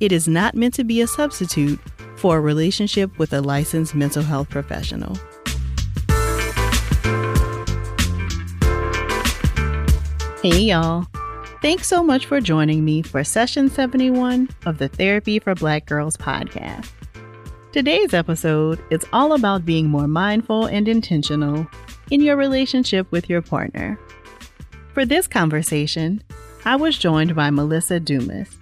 it is not meant to be a substitute for a relationship with a licensed mental health professional. Hey, y'all. Thanks so much for joining me for session 71 of the Therapy for Black Girls podcast. Today's episode is all about being more mindful and intentional in your relationship with your partner. For this conversation, I was joined by Melissa Dumaz.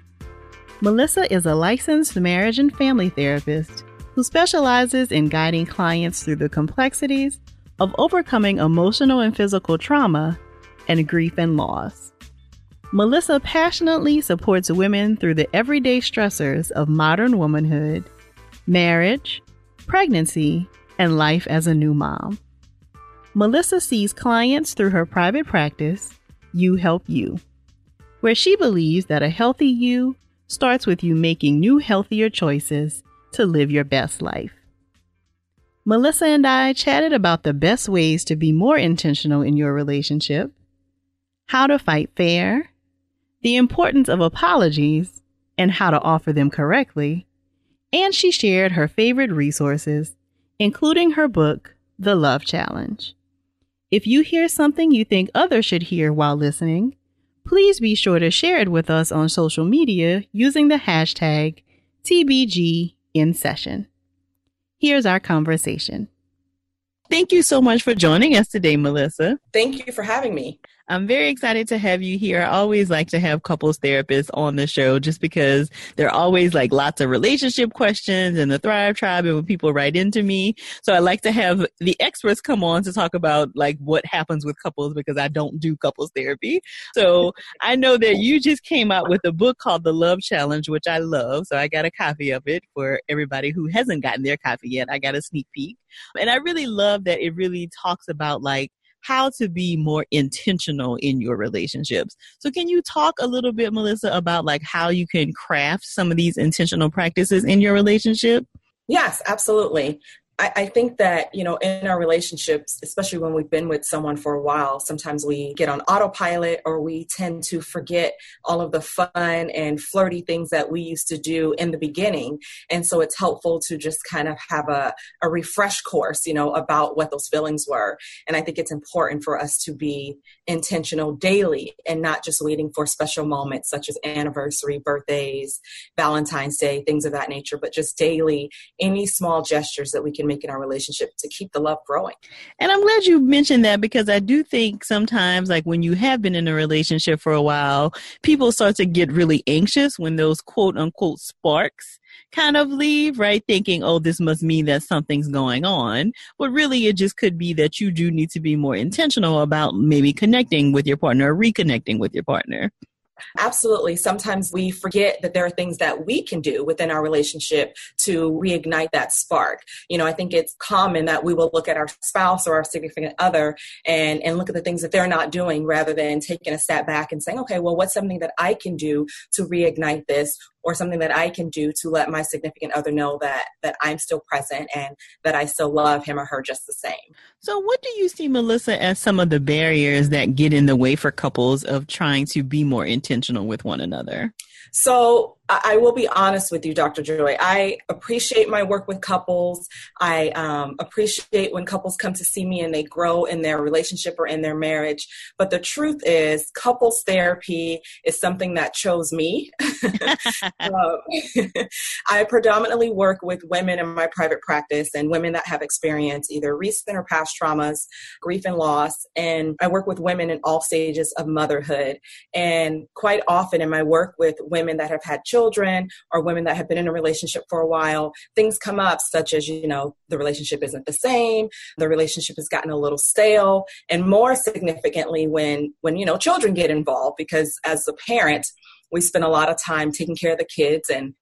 Melissa is a licensed marriage and family therapist who specializes in guiding clients through the complexities of overcoming emotional and physical trauma and grief and loss. Melissa passionately supports women through the everyday stressors of modern womanhood, marriage, pregnancy, and life as a new mom. Melissa sees clients through her private practice, You Help You, where she believes that a healthy you starts with you making new, healthier choices to live your best life. Melissa and I chatted about the best ways to be more intentional in your relationship, how to fight fair, the importance of apologies, and how to offer them correctly, and she shared her favorite resources, including her book, The Love Challenge. If you hear something you think others should hear while listening, please be sure to share it with us on social media using the hashtag TBGInSession. Here's our conversation. Thank you so much for joining us today, Melissa. Thank you for having me. I'm very excited to have you here. I always like to have couples therapists on the show just because there are always like lots of relationship questions in the Thrive Tribe and when people write into me. So I like to have the experts come on to talk about like what happens with couples because I don't do couples therapy. So I know that you just came out with a book called The Love Challenge, which I love. So I got a copy of it for everybody who hasn't gotten their copy yet. I got a sneak peek. And I really love that it really talks about like how to be more intentional in your relationships. So can you talk a little bit, Melissa, about like how you can craft some of these intentional practices in your relationship? Yes, absolutely. I, I, think that, you know, in our relationships, especially when we've been with someone for a while, sometimes we get on autopilot or we tend to forget all of the fun and flirty things that we used to do in the beginning. And so it's helpful to just kind of have a, a refresh course, you know, about what those feelings were. And I think it's important for us to be intentional daily and not just waiting for special moments such as anniversary, birthdays, Valentine's Day, things of that nature, but just daily, any small gestures that we can make in our relationship to keep the love growing. And I'm glad you mentioned that because I do think sometimes, like when you have been in a relationship for a while, people start to get really anxious when those quote unquote sparks kind of leave, right? Thinking, oh, this must mean that something's going on. But really, it just could be that you do need to be more intentional about maybe connecting with your partner or reconnecting with your partner. Absolutely. Sometimes we forget that there are things that we can do within our relationship to reignite that spark. You know, I think it's common that we will look at our spouse or our significant other and, and look at the things that they're not doing rather than taking a step back and saying, okay, well, what's something that I can do to reignite this? Or something that I can do to let my significant other know that that I'm still present and that I still love him or her just the same. So what do you see Melissa as some of the barriers that get in the way for couples of trying to be more intentional with one another? So I will be honest with you, Dr. Joy. I appreciate my work with couples. I um, appreciate when couples come to see me and they grow in their relationship or in their marriage. But the truth is, couples therapy is something that chose me. um, I predominantly work with women in my private practice and women that have experienced either recent or past traumas, grief and loss. And I work with women in all stages of motherhood. And quite often in my work with women that have had children, children or women that have been in a relationship for a while, things come up such as, you know, the relationship isn't the same, the relationship has gotten a little stale, and more significantly when when, you know, children get involved because as a parent, we spend a lot of time taking care of the kids and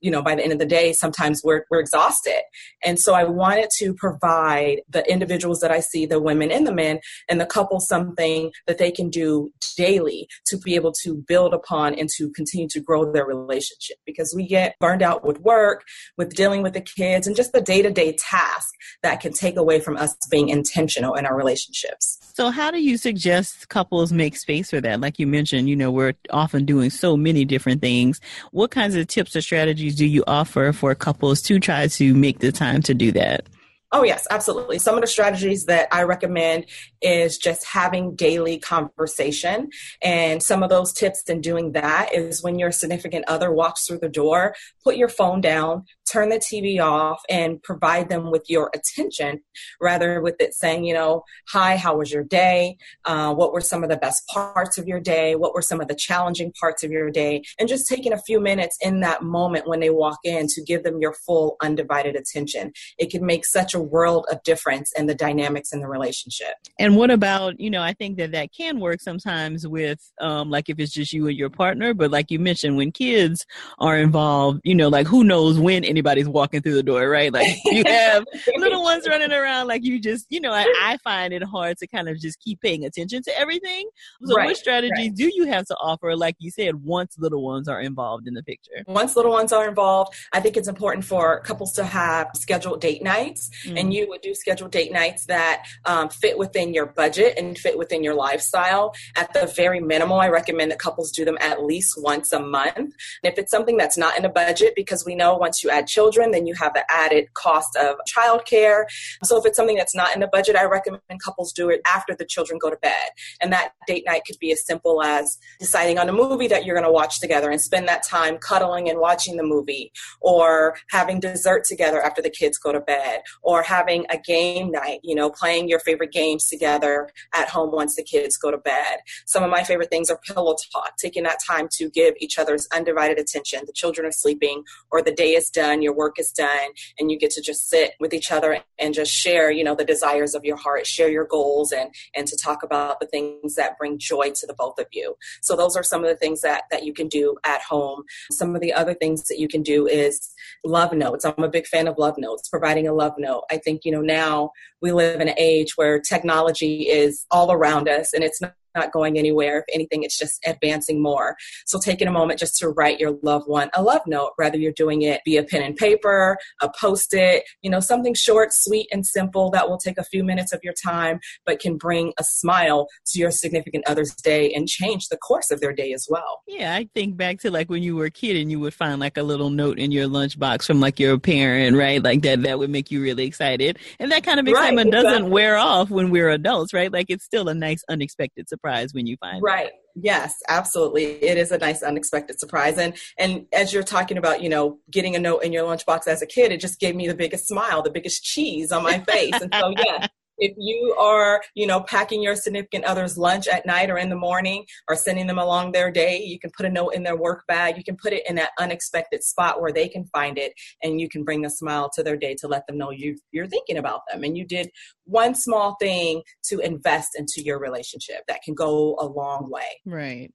you know by the end of the day sometimes we're, we're exhausted. And so i wanted to provide the individuals that i see the women and the men and the couple something that they can do daily to be able to build upon and to continue to grow their relationship. Because we get burned out with work with dealing with the kids and just the day-to-day task that can take away from us being intentional in our relationships. So how do you suggest couples make space for that? Like you mentioned you know we're often doing so many different things. What kinds of tips or strategies strategies do you offer for couples to try to make the time to do that? Oh, yes, absolutely. Some of the strategies that I recommend is just having daily conversation. And some of those tips in doing that is when your significant other walks through the door, put your phone down, turn the TV off, and provide them with your attention rather with it saying, you know, hi, how was your day? Uh, what were some of the best parts of your day? What were some of the challenging parts of your day? And just taking a few minutes in that moment when they walk in to give them your full undivided attention. It can make such a world of difference in the dynamics in the relationship. And what about, you know, I think that that can work sometimes with, um, like if it's just you and your partner, but like you mentioned, when kids are involved, you know, like who knows when anybody's walking through the door, right? Like you have little ones running around, like you just, you know, I, I, find it hard to kind of just keep paying attention to everything. So right, what strategies right. do you have to offer, like you said, once little ones are involved in the picture? Once little ones are involved, I think it's important for couples to have scheduled date nights mm-hmm. and you would do scheduled date nights that um, fit within your budget and fit within your lifestyle. At the very minimal, I recommend that couples do them at least once a month. And if it's something that's not in a budget, because we know once you add children, then you have the added cost of childcare. So if it's something that's not in the budget, I recommend couples do it after the children go to bed. And that date night could be as simple as deciding on a movie that you're going to watch together and spend that time cuddling and watching the movie, or having dessert together after the kids go to bed, or having a game night, you know, playing your favorite games together at home once the kids go to bed. Some of my favorite things are pillow talk, taking that time to give each other's undivided attention. The children are sleeping or the day is done, your work is done, and you get to just sit with each other and just share, you know, the desires of your heart, share your goals and and to talk about the things that bring joy to the both of you. So those are some of the things that that you can do at home. Some of the other things that you can do is love notes. I'm a big fan of love notes, providing a love note. I think, you know, now we live in an age where technology is all around us and it's not not going anywhere. If anything, it's just advancing more. So taking a moment just to write your loved one a love note, whether you're doing it via pen and paper, a post it, you know, something short, sweet, and simple that will take a few minutes of your time, but can bring a smile to your significant other's day and change the course of their day as well. Yeah, I think back to like when you were a kid and you would find like a little note in your lunchbox from like your parent, right? Like that, that would make you really excited. And that kind of excitement right, exactly. doesn't wear off when we're adults, right? Like it's still a nice unexpected surprise surprise when you find right. Yes, absolutely. It is a nice unexpected surprise. And and as you're talking about, you know, getting a note in your lunchbox as a kid, it just gave me the biggest smile, the biggest cheese on my face. and so yeah, if you are, you know, packing your significant other's lunch at night or in the morning or sending them along their day, you can put a note in their work bag. You can put it in that unexpected spot where they can find it and you can bring a smile to their day to let them know you, you're thinking about them and you did one small thing to invest into your relationship that can go a long way. Right.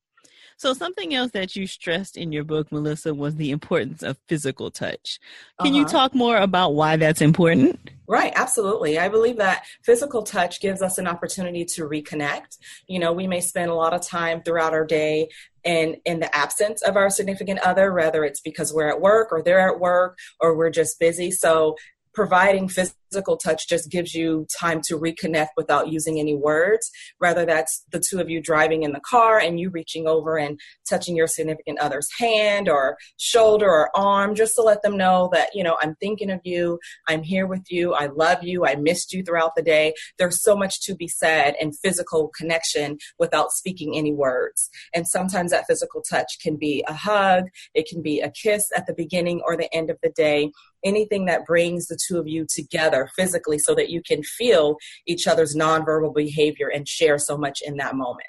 So, something else that you stressed in your book, Melissa, was the importance of physical touch. Can uh-huh. you talk more about why that's important? Right, absolutely. I believe that physical touch gives us an opportunity to reconnect. You know, we may spend a lot of time throughout our day and in the absence of our significant other, whether it's because we're at work or they're at work or we're just busy. So providing physical touch just gives you time to reconnect without using any words. Rather, that's the two of you driving in the car and you reaching over and touching your significant other's hand or shoulder or arm just to let them know that, you know, I'm thinking of you, I'm here with you, I love you, I missed you throughout the day. There's so much to be said in physical connection without speaking any words. And sometimes that physical touch can be a hug, it can be a kiss at the beginning or the end of the day anything that brings the two of you together physically so that you can feel each other's nonverbal behavior and share so much in that moment.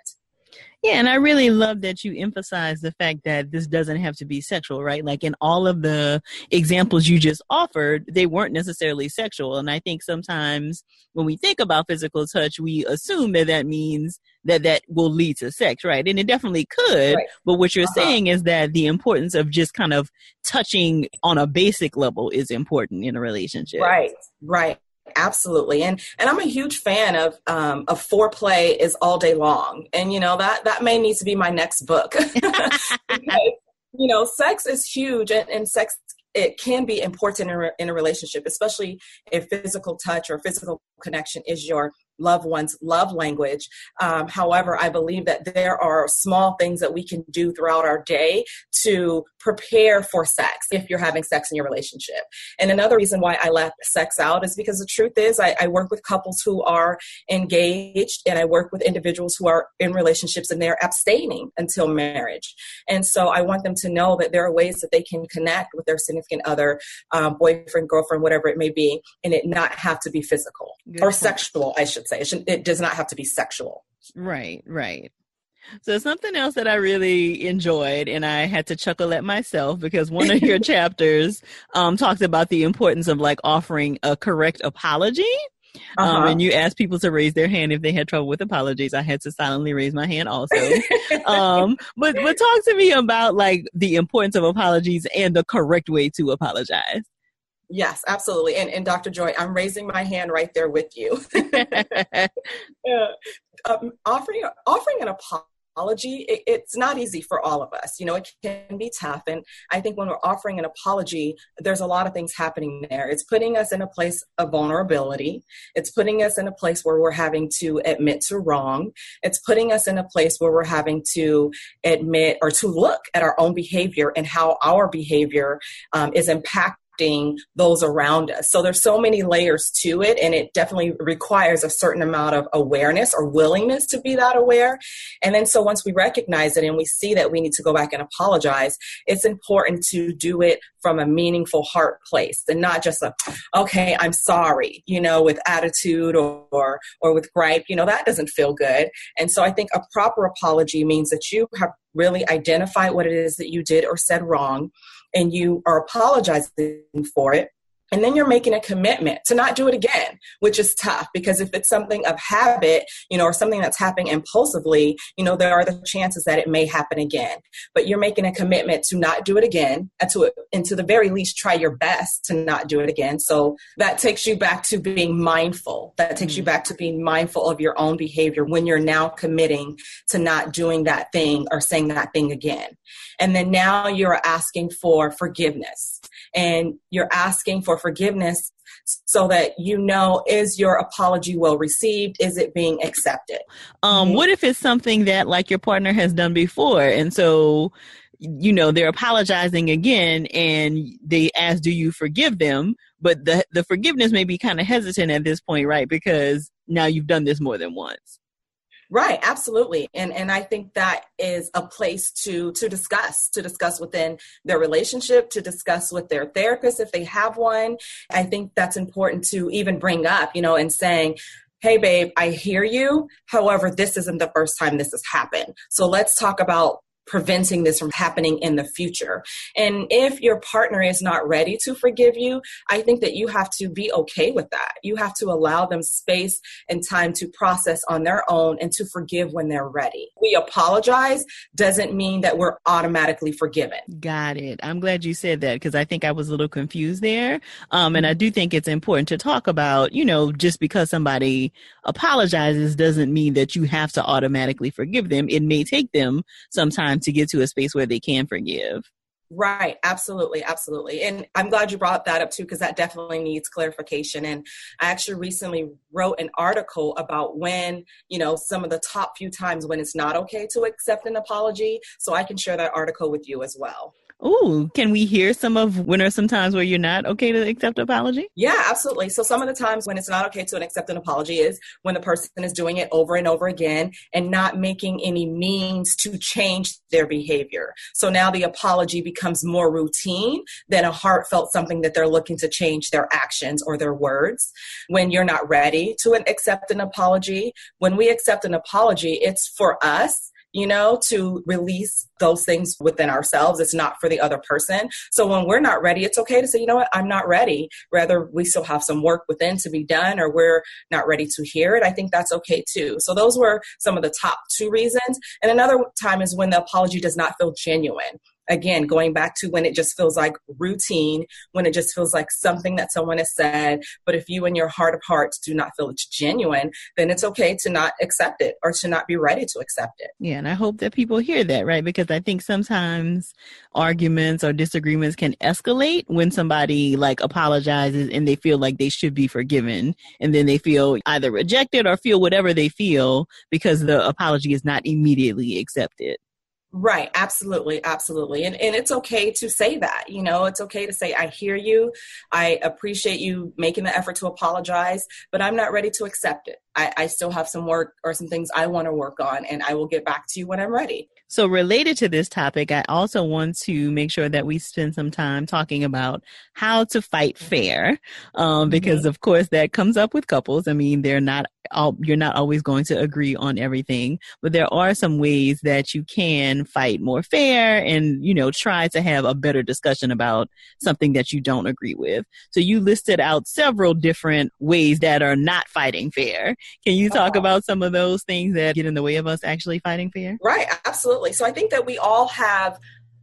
Yeah, and I really love that you emphasize the fact that this doesn't have to be sexual, right? Like in all of the examples you just offered, they weren't necessarily sexual. And I think sometimes when we think about physical touch, we assume that that means that that will lead to sex, right? And it definitely could. Right. But what you're uh-huh. saying is that the importance of just kind of touching on a basic level is important in a relationship. Right, right absolutely and and i'm a huge fan of um of foreplay is all day long and you know that that may need to be my next book. You know sex is huge and, and sex it can be important in a, in a relationship especially if physical touch or physical connection is your loved one's love language. Um, however, I believe that there are small things that we can do throughout our day to prepare for sex if you're having sex in your relationship. And another reason why I left sex out is because the truth is, I, I work with couples who are engaged and I work with individuals who are in relationships and they're abstaining until marriage. And so I want them to know that there are ways that they can connect with their significant other, um, boyfriend, girlfriend, whatever it may be, and it not have to be physical Good or point. sexual, I should should say. It, it does not have to be sexual. Right, right. So something else that I really enjoyed, and I had to chuckle at myself because one of your chapters um, talks about the importance of like offering a correct apology. Um, uh-huh. Um, and you asked people to raise their hand if they had trouble with apologies. I had to silently raise my hand also. um, but but talk to me about like the importance of apologies and the correct way to apologize. Yes, absolutely. And, and Dr. Joy, I'm raising my hand right there with you. uh, um, offering offering an apology, it, it's not easy for all of us. You know, it can be tough. And I think when we're offering an apology, there's a lot of things happening there. It's putting us in a place of vulnerability. It's putting us in a place where we're having to admit to wrong. It's putting us in a place where we're having to admit or to look at our own behavior and how our behavior um, is impacting those around us. So there's so many layers to it, and it definitely requires a certain amount of awareness or willingness to be that aware. And then so once we recognize it and we see that we need to go back and apologize, it's important to do it from a meaningful heart place and not just a, okay, I'm sorry, you know, with attitude or, or, or with gripe, you know, that doesn't feel good. And so I think a proper apology means that you have really identified what it is that you did or said wrong and you are apologizing for it and then you're making a commitment to not do it again which is tough because if it's something of habit you know or something that's happening impulsively you know there are the chances that it may happen again. But you're making a commitment to not do it again and to and to the very least try your best to not do it again. So that takes you back to being mindful. That takes you mm. back to being mindful of your own behavior when you're now committing to not doing that thing or saying that thing again. And then now you're asking for forgiveness and you're asking for forgiveness so that you know is your apology well received? Is it being accepted? Um what if it's something that like your partner has done before and so you know they're apologizing again and they ask do you forgive them? But the the forgiveness may be kind of hesitant at this point right? Because now you've done this more than once Right, absolutely. And and I think that is a place to to discuss, to discuss within their relationship, to discuss with their therapist if they have one. I think that's important to even bring up, you know, and saying, hey babe i hear you however this isn't the first time this has happened so let's talk about preventing this from happening in the future. And if your partner is not ready to forgive you, I think that you have to be okay with that. You have to allow them space and time to process on their own and to forgive when they're ready. We apologize doesn't mean that we're automatically forgiven. Got it. I'm glad you said that because I think I was a little confused there. Um, and I do think it's important to talk about, you know, just because somebody apologizes doesn't mean that you have to automatically forgive them. It may take them some time to get to a space where they can forgive. Right, absolutely, absolutely. And I'm glad you brought that up too, because that definitely needs clarification. And I actually recently wrote an article about when, you know, some of the top few times when it's not okay to accept an apology. So I can share that article with you as well. Oh, can we hear some of when are some times where you're not okay to accept an apology? Yeah, absolutely. So some of the times when it's not okay to accept an apology is when the person is doing it over and over again and not making any means to change their behavior. So now the apology becomes more routine than a heartfelt something that they're looking to change their actions or their words. When you're not ready to accept an apology, when we accept an apology, it's for us you know, to release those things within ourselves. It's not for the other person. So when we're not ready, it's okay to say, you know what, I'm not ready. Rather, we still have some work within to be done or we're not ready to hear it. I think that's okay too. So those were some of the top two reasons. And another time is when the apology does not feel genuine again going back to when it just feels like routine when it just feels like something that someone has said but if you in your heart of hearts do not feel it's genuine then it's okay to not accept it or to not be ready to accept it. Yeah and i hope that people hear that right? Because i think sometimes arguments or disagreements can escalate when somebody like apologizes and they feel like they should be forgiven and then they feel either rejected or feel whatever they feel because the apology is not immediately accepted Right, absolutely, absolutely. And and it's okay to say that. You know, it's okay to say I hear you. I appreciate you making the effort to apologize, but I'm not ready to accept it. I, I still have some work or some things I want to work on and I will get back to you when I'm ready. So related to this topic, I also want to make sure that we spend some time talking about how to fight fair. Um, because mm-hmm. of course that comes up with couples. I mean, they're not all, you're not always going to agree on everything, but there are some ways that you can fight more fair and, you know, try to have a better discussion about something that you don't agree with. So you listed out several different ways that are not fighting fair. Can you talk uh, about some of those things that get in the way of us actually fighting fair? Right, absolutely. So I think that we all have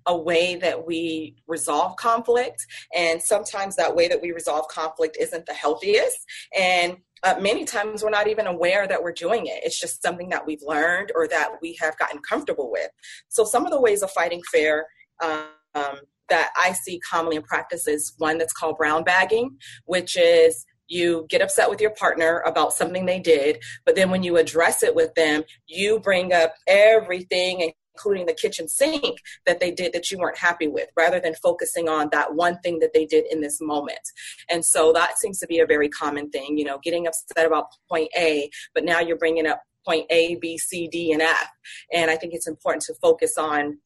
a way that we resolve conflict and sometimes that way that we resolve conflict isn't the healthiest and uh, many times we're not even aware that we're doing it. It's just something that we've learned or that we have gotten comfortable with. So, some of the ways of fighting fair um, that I see commonly in practice is one that's called brown bagging, which is you get upset with your partner about something they did, but then when you address it with them, you bring up everything including the kitchen sink that they did that you weren't happy with, rather than focusing on that one thing that they did in this moment. And so that seems to be a very common thing, you know, getting upset about point A, but now you're bringing up point A, B, C, D, and F. And I think it's important to focus on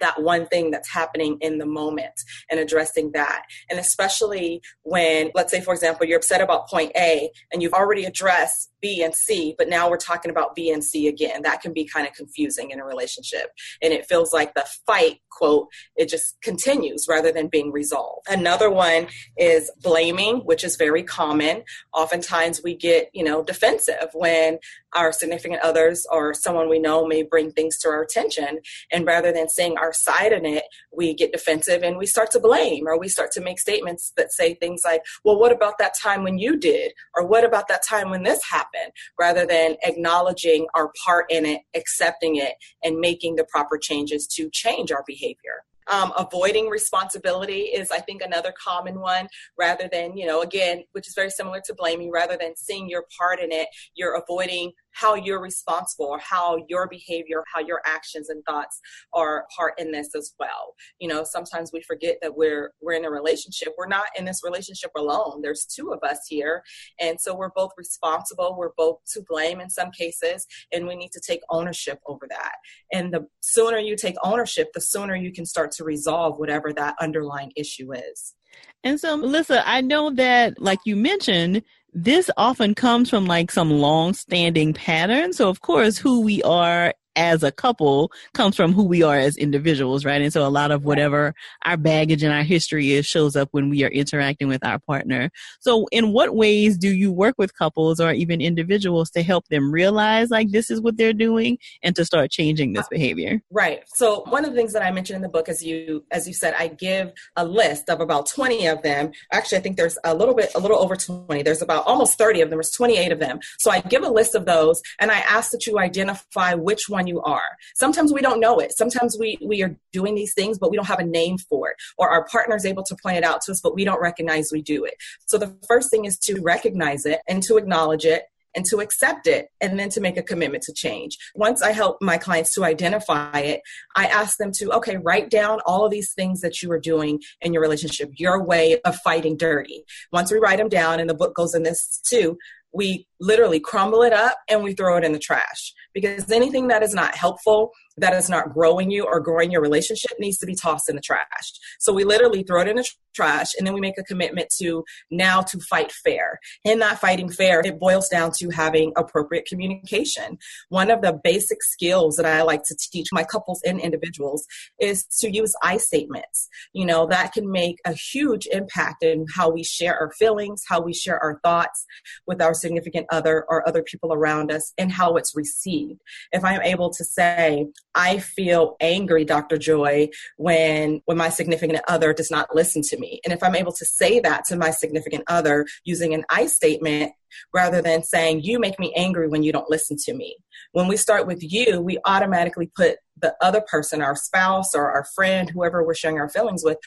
that one thing that's happening in the moment and addressing that. And especially when, let's say, for example, you're upset about point A and you've already addressed B and C, but now we're talking about B and C again. That can be kind of confusing in a relationship. And it feels like the fight, quote, it just continues rather than being resolved. Another one is blaming, which is very common. Oftentimes we get, you know, defensive when our significant others or someone we know may bring things to our attention. And rather than saying our side in it, we get defensive and we start to blame or we start to make statements that say things like, well, what about that time when you did? Or what about that time when this happened? Rather than acknowledging our part in it, accepting it, and making the proper changes to change our behavior. Um, avoiding responsibility is, I think, another common one. Rather than, you know, again, which is very similar to blaming, rather than seeing your part in it, you're avoiding how you're responsible or how your behavior, how your actions and thoughts are part in this as well. You know, sometimes we forget that we're we're in a relationship. We're not in this relationship alone. There's two of us here. And so we're both responsible. We're both to blame in some cases, and we need to take ownership over that. And the sooner you take ownership, the sooner you can start to resolve whatever that underlying issue is. And so, Melissa, I know that, like you mentioned, this often comes from like some long standing pattern. So, of course, who we are as a couple comes from who we are as individuals, right? And so a lot of whatever our baggage and our history is shows up when we are interacting with our partner. So in what ways do you work with couples or even individuals to help them realize like this is what they're doing and to start changing this behavior? Right. So one of the things that I mentioned in the book as you as you said, I give a list of about 20 of them. Actually, I think there's a little bit a little over 20. There's about almost 30 of them. There's 28 of them. So I give a list of those and I ask that you identify which one you are. Sometimes we don't know it. Sometimes we, we are doing these things, but we don't have a name for it. Or our partner is able to point it out to us, but we don't recognize we do it. So the first thing is to recognize it and to acknowledge it and to accept it and then to make a commitment to change. Once I help my clients to identify it, I ask them to, okay, write down all of these things that you are doing in your relationship, your way of fighting dirty. Once we write them down, and the book goes in this too, we literally crumble it up and we throw it in the trash because anything that is not helpful that is not growing you or growing your relationship needs to be tossed in the trash. So we literally throw it in the trash and then we make a commitment to now to fight fair. In that fighting fair, it boils down to having appropriate communication. One of the basic skills that I like to teach my couples and individuals is to use I statements. You know, that can make a huge impact in how we share our feelings, how we share our thoughts with our significant other or other people around us, and how it's received. If I'm able to say, I feel angry, Dr. Joy, when when my significant other does not listen to me. And if I'm able to say that to my significant other using an I statement, rather than saying, You make me angry when you don't listen to me. When we start with you, we automatically put the other person, our spouse or our friend, whoever we're sharing our feelings with,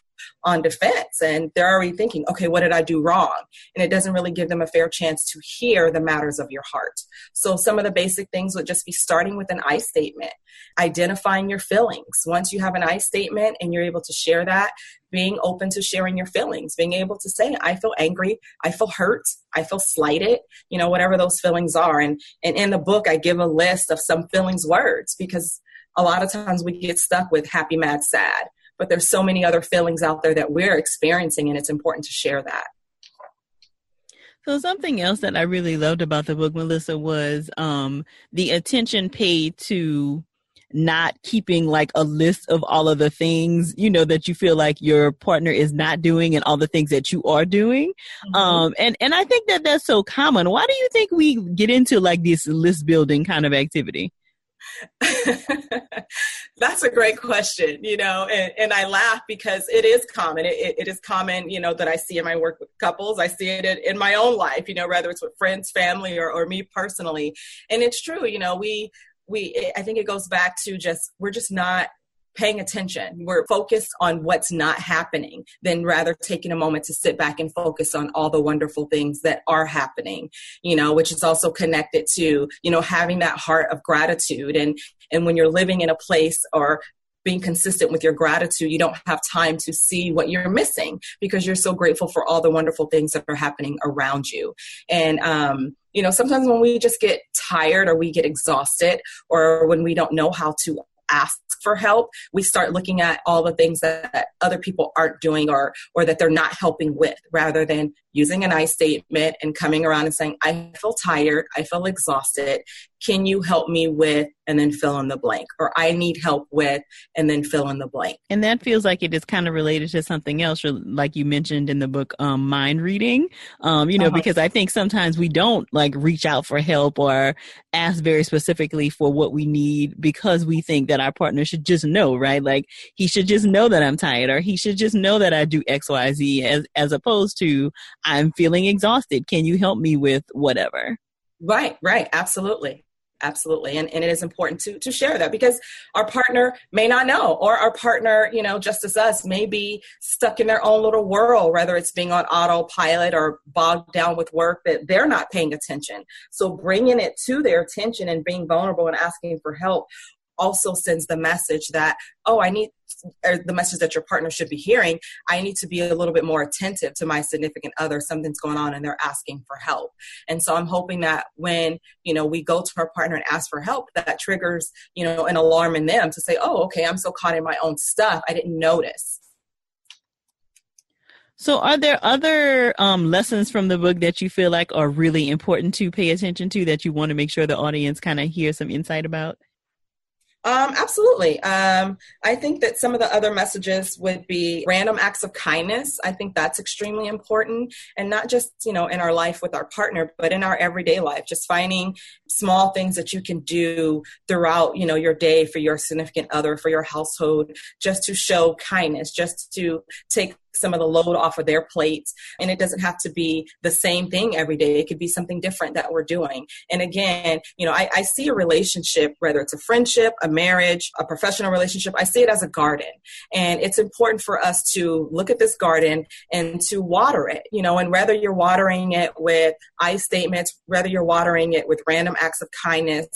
on defense. And they're already thinking, okay, what did I do wrong? And it doesn't really give them a fair chance to hear the matters of your heart. So some of the basic things would just be starting with an I statement, identifying your feelings. Once you have an I statement and you're able to share that, being open to sharing your feelings, being able to say, I feel angry, I feel hurt, I feel slighted, you know, whatever those feelings are. And, and in the book, I give a list of some feelings words because a lot of times we get stuck with happy, mad, sad. But there's so many other feelings out there that we're experiencing, and it's important to share that. So something else that I really loved about the book, Melissa, was um, the attention paid to not keeping like a list of all of the things you know that you feel like your partner is not doing and all the things that you are doing mm-hmm. um and and i think that that's so common why do you think we get into like this list building kind of activity That's a great question, you know, and, and I laugh because it is common. It, it is common, you know, that I see in my work with couples. I see it in, in my own life, you know, whether it's with friends, family, or, or me personally. And it's true, you know, we, we, I think it goes back to just, we're just not paying attention. We're focused on what's not happening than rather taking a moment to sit back and focus on all the wonderful things that are happening, you know, which is also connected to, you know, having that heart of gratitude. And, and when you're living in a place or being consistent with your gratitude, you don't have time to see what you're missing because you're so grateful for all the wonderful things that are happening around you. And, um, you know, sometimes when we just get tired or we get exhausted or when we don't know how to ask for help, we start looking at all the things that, other people aren't doing or or that they're not helping with, rather than using an I statement and coming around and saying, I feel tired, I feel exhausted. Can you help me with and then fill in the blank? Or I need help with and then fill in the blank. And that feels like it is kind of related to something else, like you mentioned in the book, um, mind reading. Um, you know, uh-huh. because I think sometimes we don't like reach out for help or ask very specifically for what we need because we think that our partner should just know, right? Like he should just know that I'm tired or he should just know that I do X, Y, Z as, as opposed to I'm feeling exhausted. Can you help me with whatever? Right, right. Absolutely. Absolutely. And, and it is important to, to share that because our partner may not know, or our partner, you know, just as us, may be stuck in their own little world, whether it's being on autopilot or bogged down with work that they're not paying attention. So bringing it to their attention and being vulnerable and asking for help also sends the message that, oh, I need or the message that your partner should be hearing, I need to be a little bit more attentive to my significant other. Something's going on and they're asking for help. And so I'm hoping that when, you know, we go to our partner and ask for help, that triggers, you know, an alarm in them to say, oh, okay, I'm so caught in my own stuff. I didn't notice. So, are there other um, lessons from the book that you feel like are really important to pay attention to that you want to make sure the audience kind of hear some insight about? Um, absolutely. Um, I think that some of the other messages would be random acts of kindness. I think that's extremely important, and not just you know in our life with our partner, but in our everyday life. Just finding small things that you can do throughout you know your day for your significant other, for your household, just to show kindness, just to take some of the load off of their plates. And it doesn't have to be the same thing every day. It could be something different that we're doing. And again, you know, I, I see a relationship, whether it's a friendship, a marriage, a professional relationship, I see it as a garden. And it's important for us to look at this garden and to water it, you know, and whether you're watering it with I statements, whether you're watering it with random acts of kindness,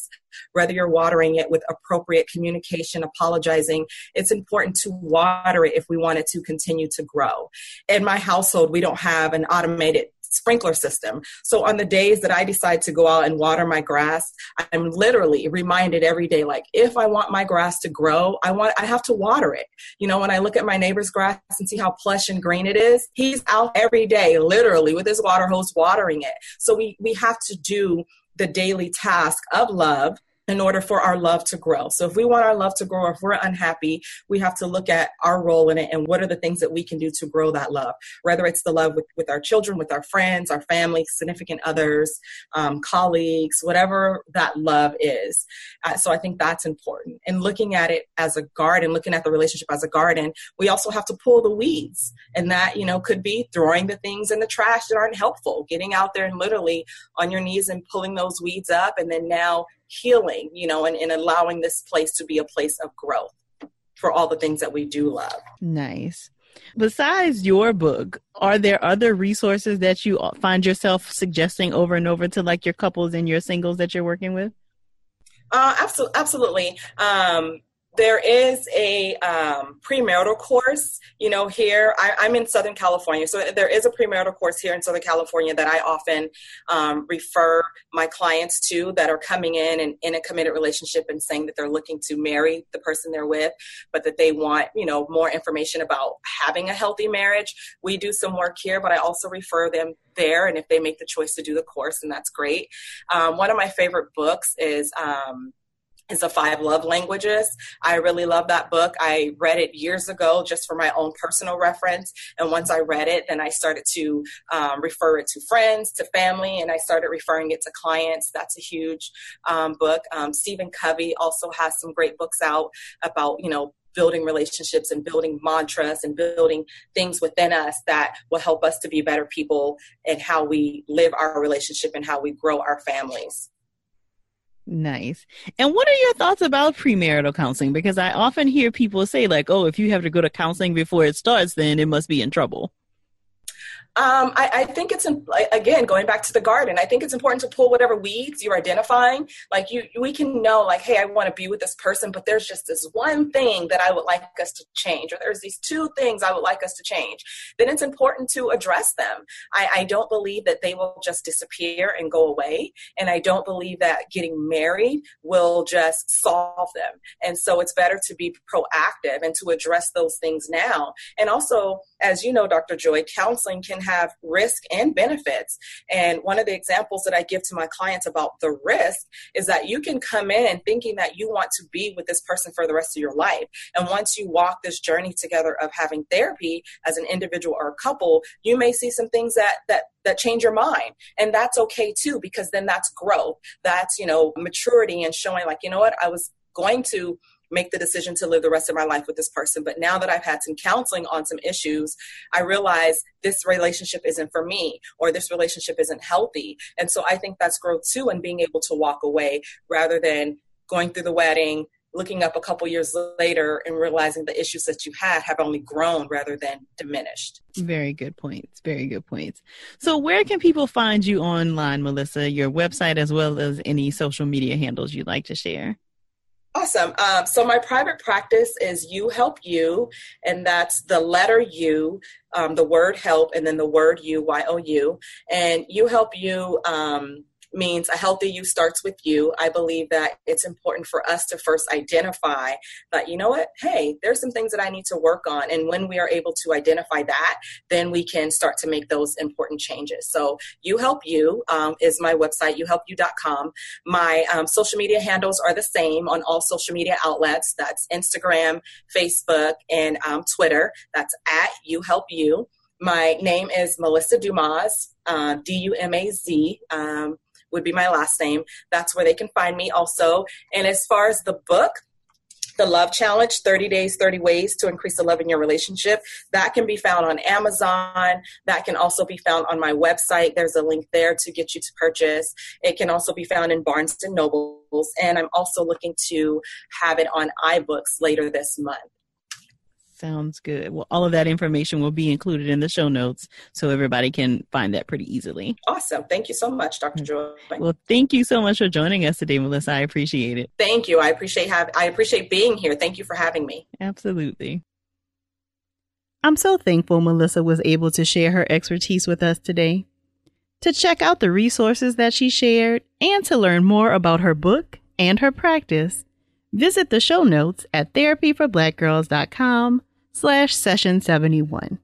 whether you're watering it with appropriate communication, apologizing. It's important to water it if we want it to continue to grow. In my household, we don't have an automated sprinkler system. So on the days that I decide to go out and water my grass, I'm literally reminded every day like if I want my grass to grow, I want I have to water it. You know, when I look at my neighbor's grass and see how plush and green it is, he's out every day literally with his water hose watering it. So we we have to do the daily task of love in order for our love to grow. So if we want our love to grow, if we're unhappy, we have to look at our role in it and what are the things that we can do to grow that love, whether it's the love with, with our children, with our friends, our family, significant others, um, colleagues, whatever that love is. Uh, so I think that's important. And looking at it as a garden, looking at the relationship as a garden, we also have to pull the weeds. And that, you know, could be throwing the things in the trash that aren't helpful, getting out there and literally on your knees and pulling those weeds up. And then now healing, you know, and, and allowing this place to be a place of growth for all the things that we do love. Nice. Besides your book, are there other resources that you find yourself suggesting over and over to like your couples and your singles that you're working with? Uh, absolutely, absolutely. Um, there is a um, premarital course you know here. I, am in southern california so there is a premarital course here in southern california that i often um, refer my clients to that are coming in and in a committed relationship and saying that they're looking to marry the person they're with but that they want you know more information about having a healthy marriage. We do some work here but i also refer them there and if they make the choice to do the course and that's great. Um, one of my favorite books is um, is the five love languages. I really love that book. I read it years ago just for my own personal reference. And once i read it then i started to um, refer it to friends to family and i started referring it to clients. That's a huge um, book. Um, stephen covey also has some great books out about you know building relationships and building mantras and building things within us that will help us to be better people and how we live our relationship and how we grow our families Nice. And what are your thoughts about premarital counseling? Because I often hear people say, like, oh, if you have to go to counseling before it starts, then it must be in trouble. Um, I, I, think it's again going back to the garden. I think it's important to pull whatever weeds you're identifying. Like you, we can know, like, hey, I want to be with this person, but there's just this one thing that I would like us to change, or there's these two things I would like us to change. Then it's important to address them. I, I don't believe that they will just disappear and go away, and I don't believe that getting married will just solve them. And so it's better to be proactive and to address those things now. And also, as you know, Dr. Joy, counseling can have risk and benefits. And one of the examples that I give to my clients about the risk is that you can come in thinking that you want to be with this person for the rest of your life. And once you walk this journey together of having therapy as an individual or a couple, you may see some things that that that change your mind and that's okay too because then that's growth that's you know maturity and showing like you know what i was going to make the decision to live the rest of my life with this person. But now that I've had some counseling on some issues, I realize this relationship isn't for me or this relationship isn't healthy. And so I think that's growth too and being able to walk away rather than going through the wedding, looking up a couple years later and realizing the issues that you had have only grown rather than diminished. Very good points. Very good points. So, where can people find you online, Melissa? Your website as well as any social media handles you'd like to share? Awesome. Um, so my private practice is You Help You, and that's the letter U, um, the word help, and then the word U, Y O U. And You Help You um, means a healthy you starts with you. I believe that it's important for us to first identify that, you know what, hey, there's some things that I need to work on. And when we are able to identify that, then we can start to make those important changes. So, You Help You um, is my website, youhelpyou.com. My um, social media handles are the same on all social media outlets. That's Instagram, Facebook, and um, Twitter. That's at You Help You. My name is Melissa Dumaz, uh, D U M A Z. Um, would be my last name. That's where they can find me also. And as far as the book, the Love Challenge 30 Days, 30 Ways to Increase the Love in Your Relationship. That can be found on Amazon. That can also be found on my website. There's a link there to get you to purchase. It can also be found in Barnes and Nobles. And I'm also looking to have it on iBooks later this month. Sounds good. Well, all of that information will be included in the show notes so everybody can find that pretty easily. Awesome. Thank you so much, Dr. Mm-hmm. Joy. Well, thank you so much for joining us today, Melissa. I appreciate it. Thank you. I appreciate have I appreciate being here. Thank you for having me. Absolutely. I'm so thankful Melissa was able to share her expertise with us today. To check out the resources that she shared and to learn more about her book and her practice, visit the show notes at therapyforblackgirls.com slash session 71.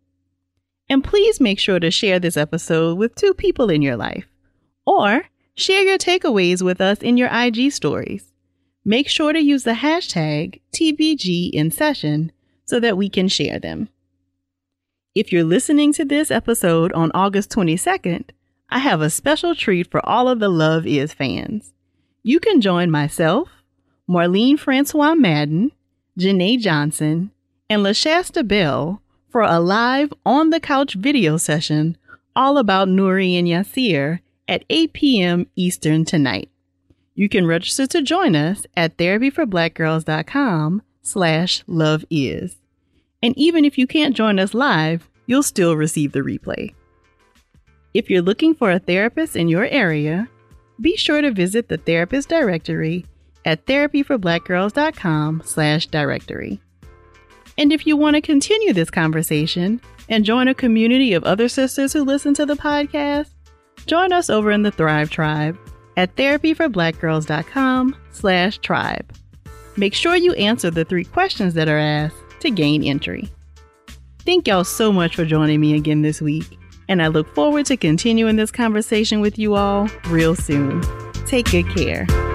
And please make sure to share this episode with two people in your life or share your takeaways with us in your IG stories. Make sure to use the hashtag TBG in session so that we can share them. If you're listening to this episode on August 22nd, I have a special treat for all of the Love Is fans. You can join myself, Marline Francois Madden, Janae Johnson, and LaShasta Bell for a live on the couch video session all about Nuri and Yasir at 8 p.m. Eastern tonight. You can register to join us at therapyforblackgirls.com slash love is. And even if you can't join us live, you'll still receive the replay. If you're looking for a therapist in your area, be sure to visit the therapist directory at therapyforblackgirls.com slash directory. And if you want to continue this conversation and join a community of other sisters who listen to the podcast, join us over in the Thrive Tribe at therapyforblackgirls.com slash tribe. Make sure you answer the three questions that are asked to gain entry. Thank y'all so much for joining me again this week, and I look forward to continuing this conversation with you all real soon. Take good care.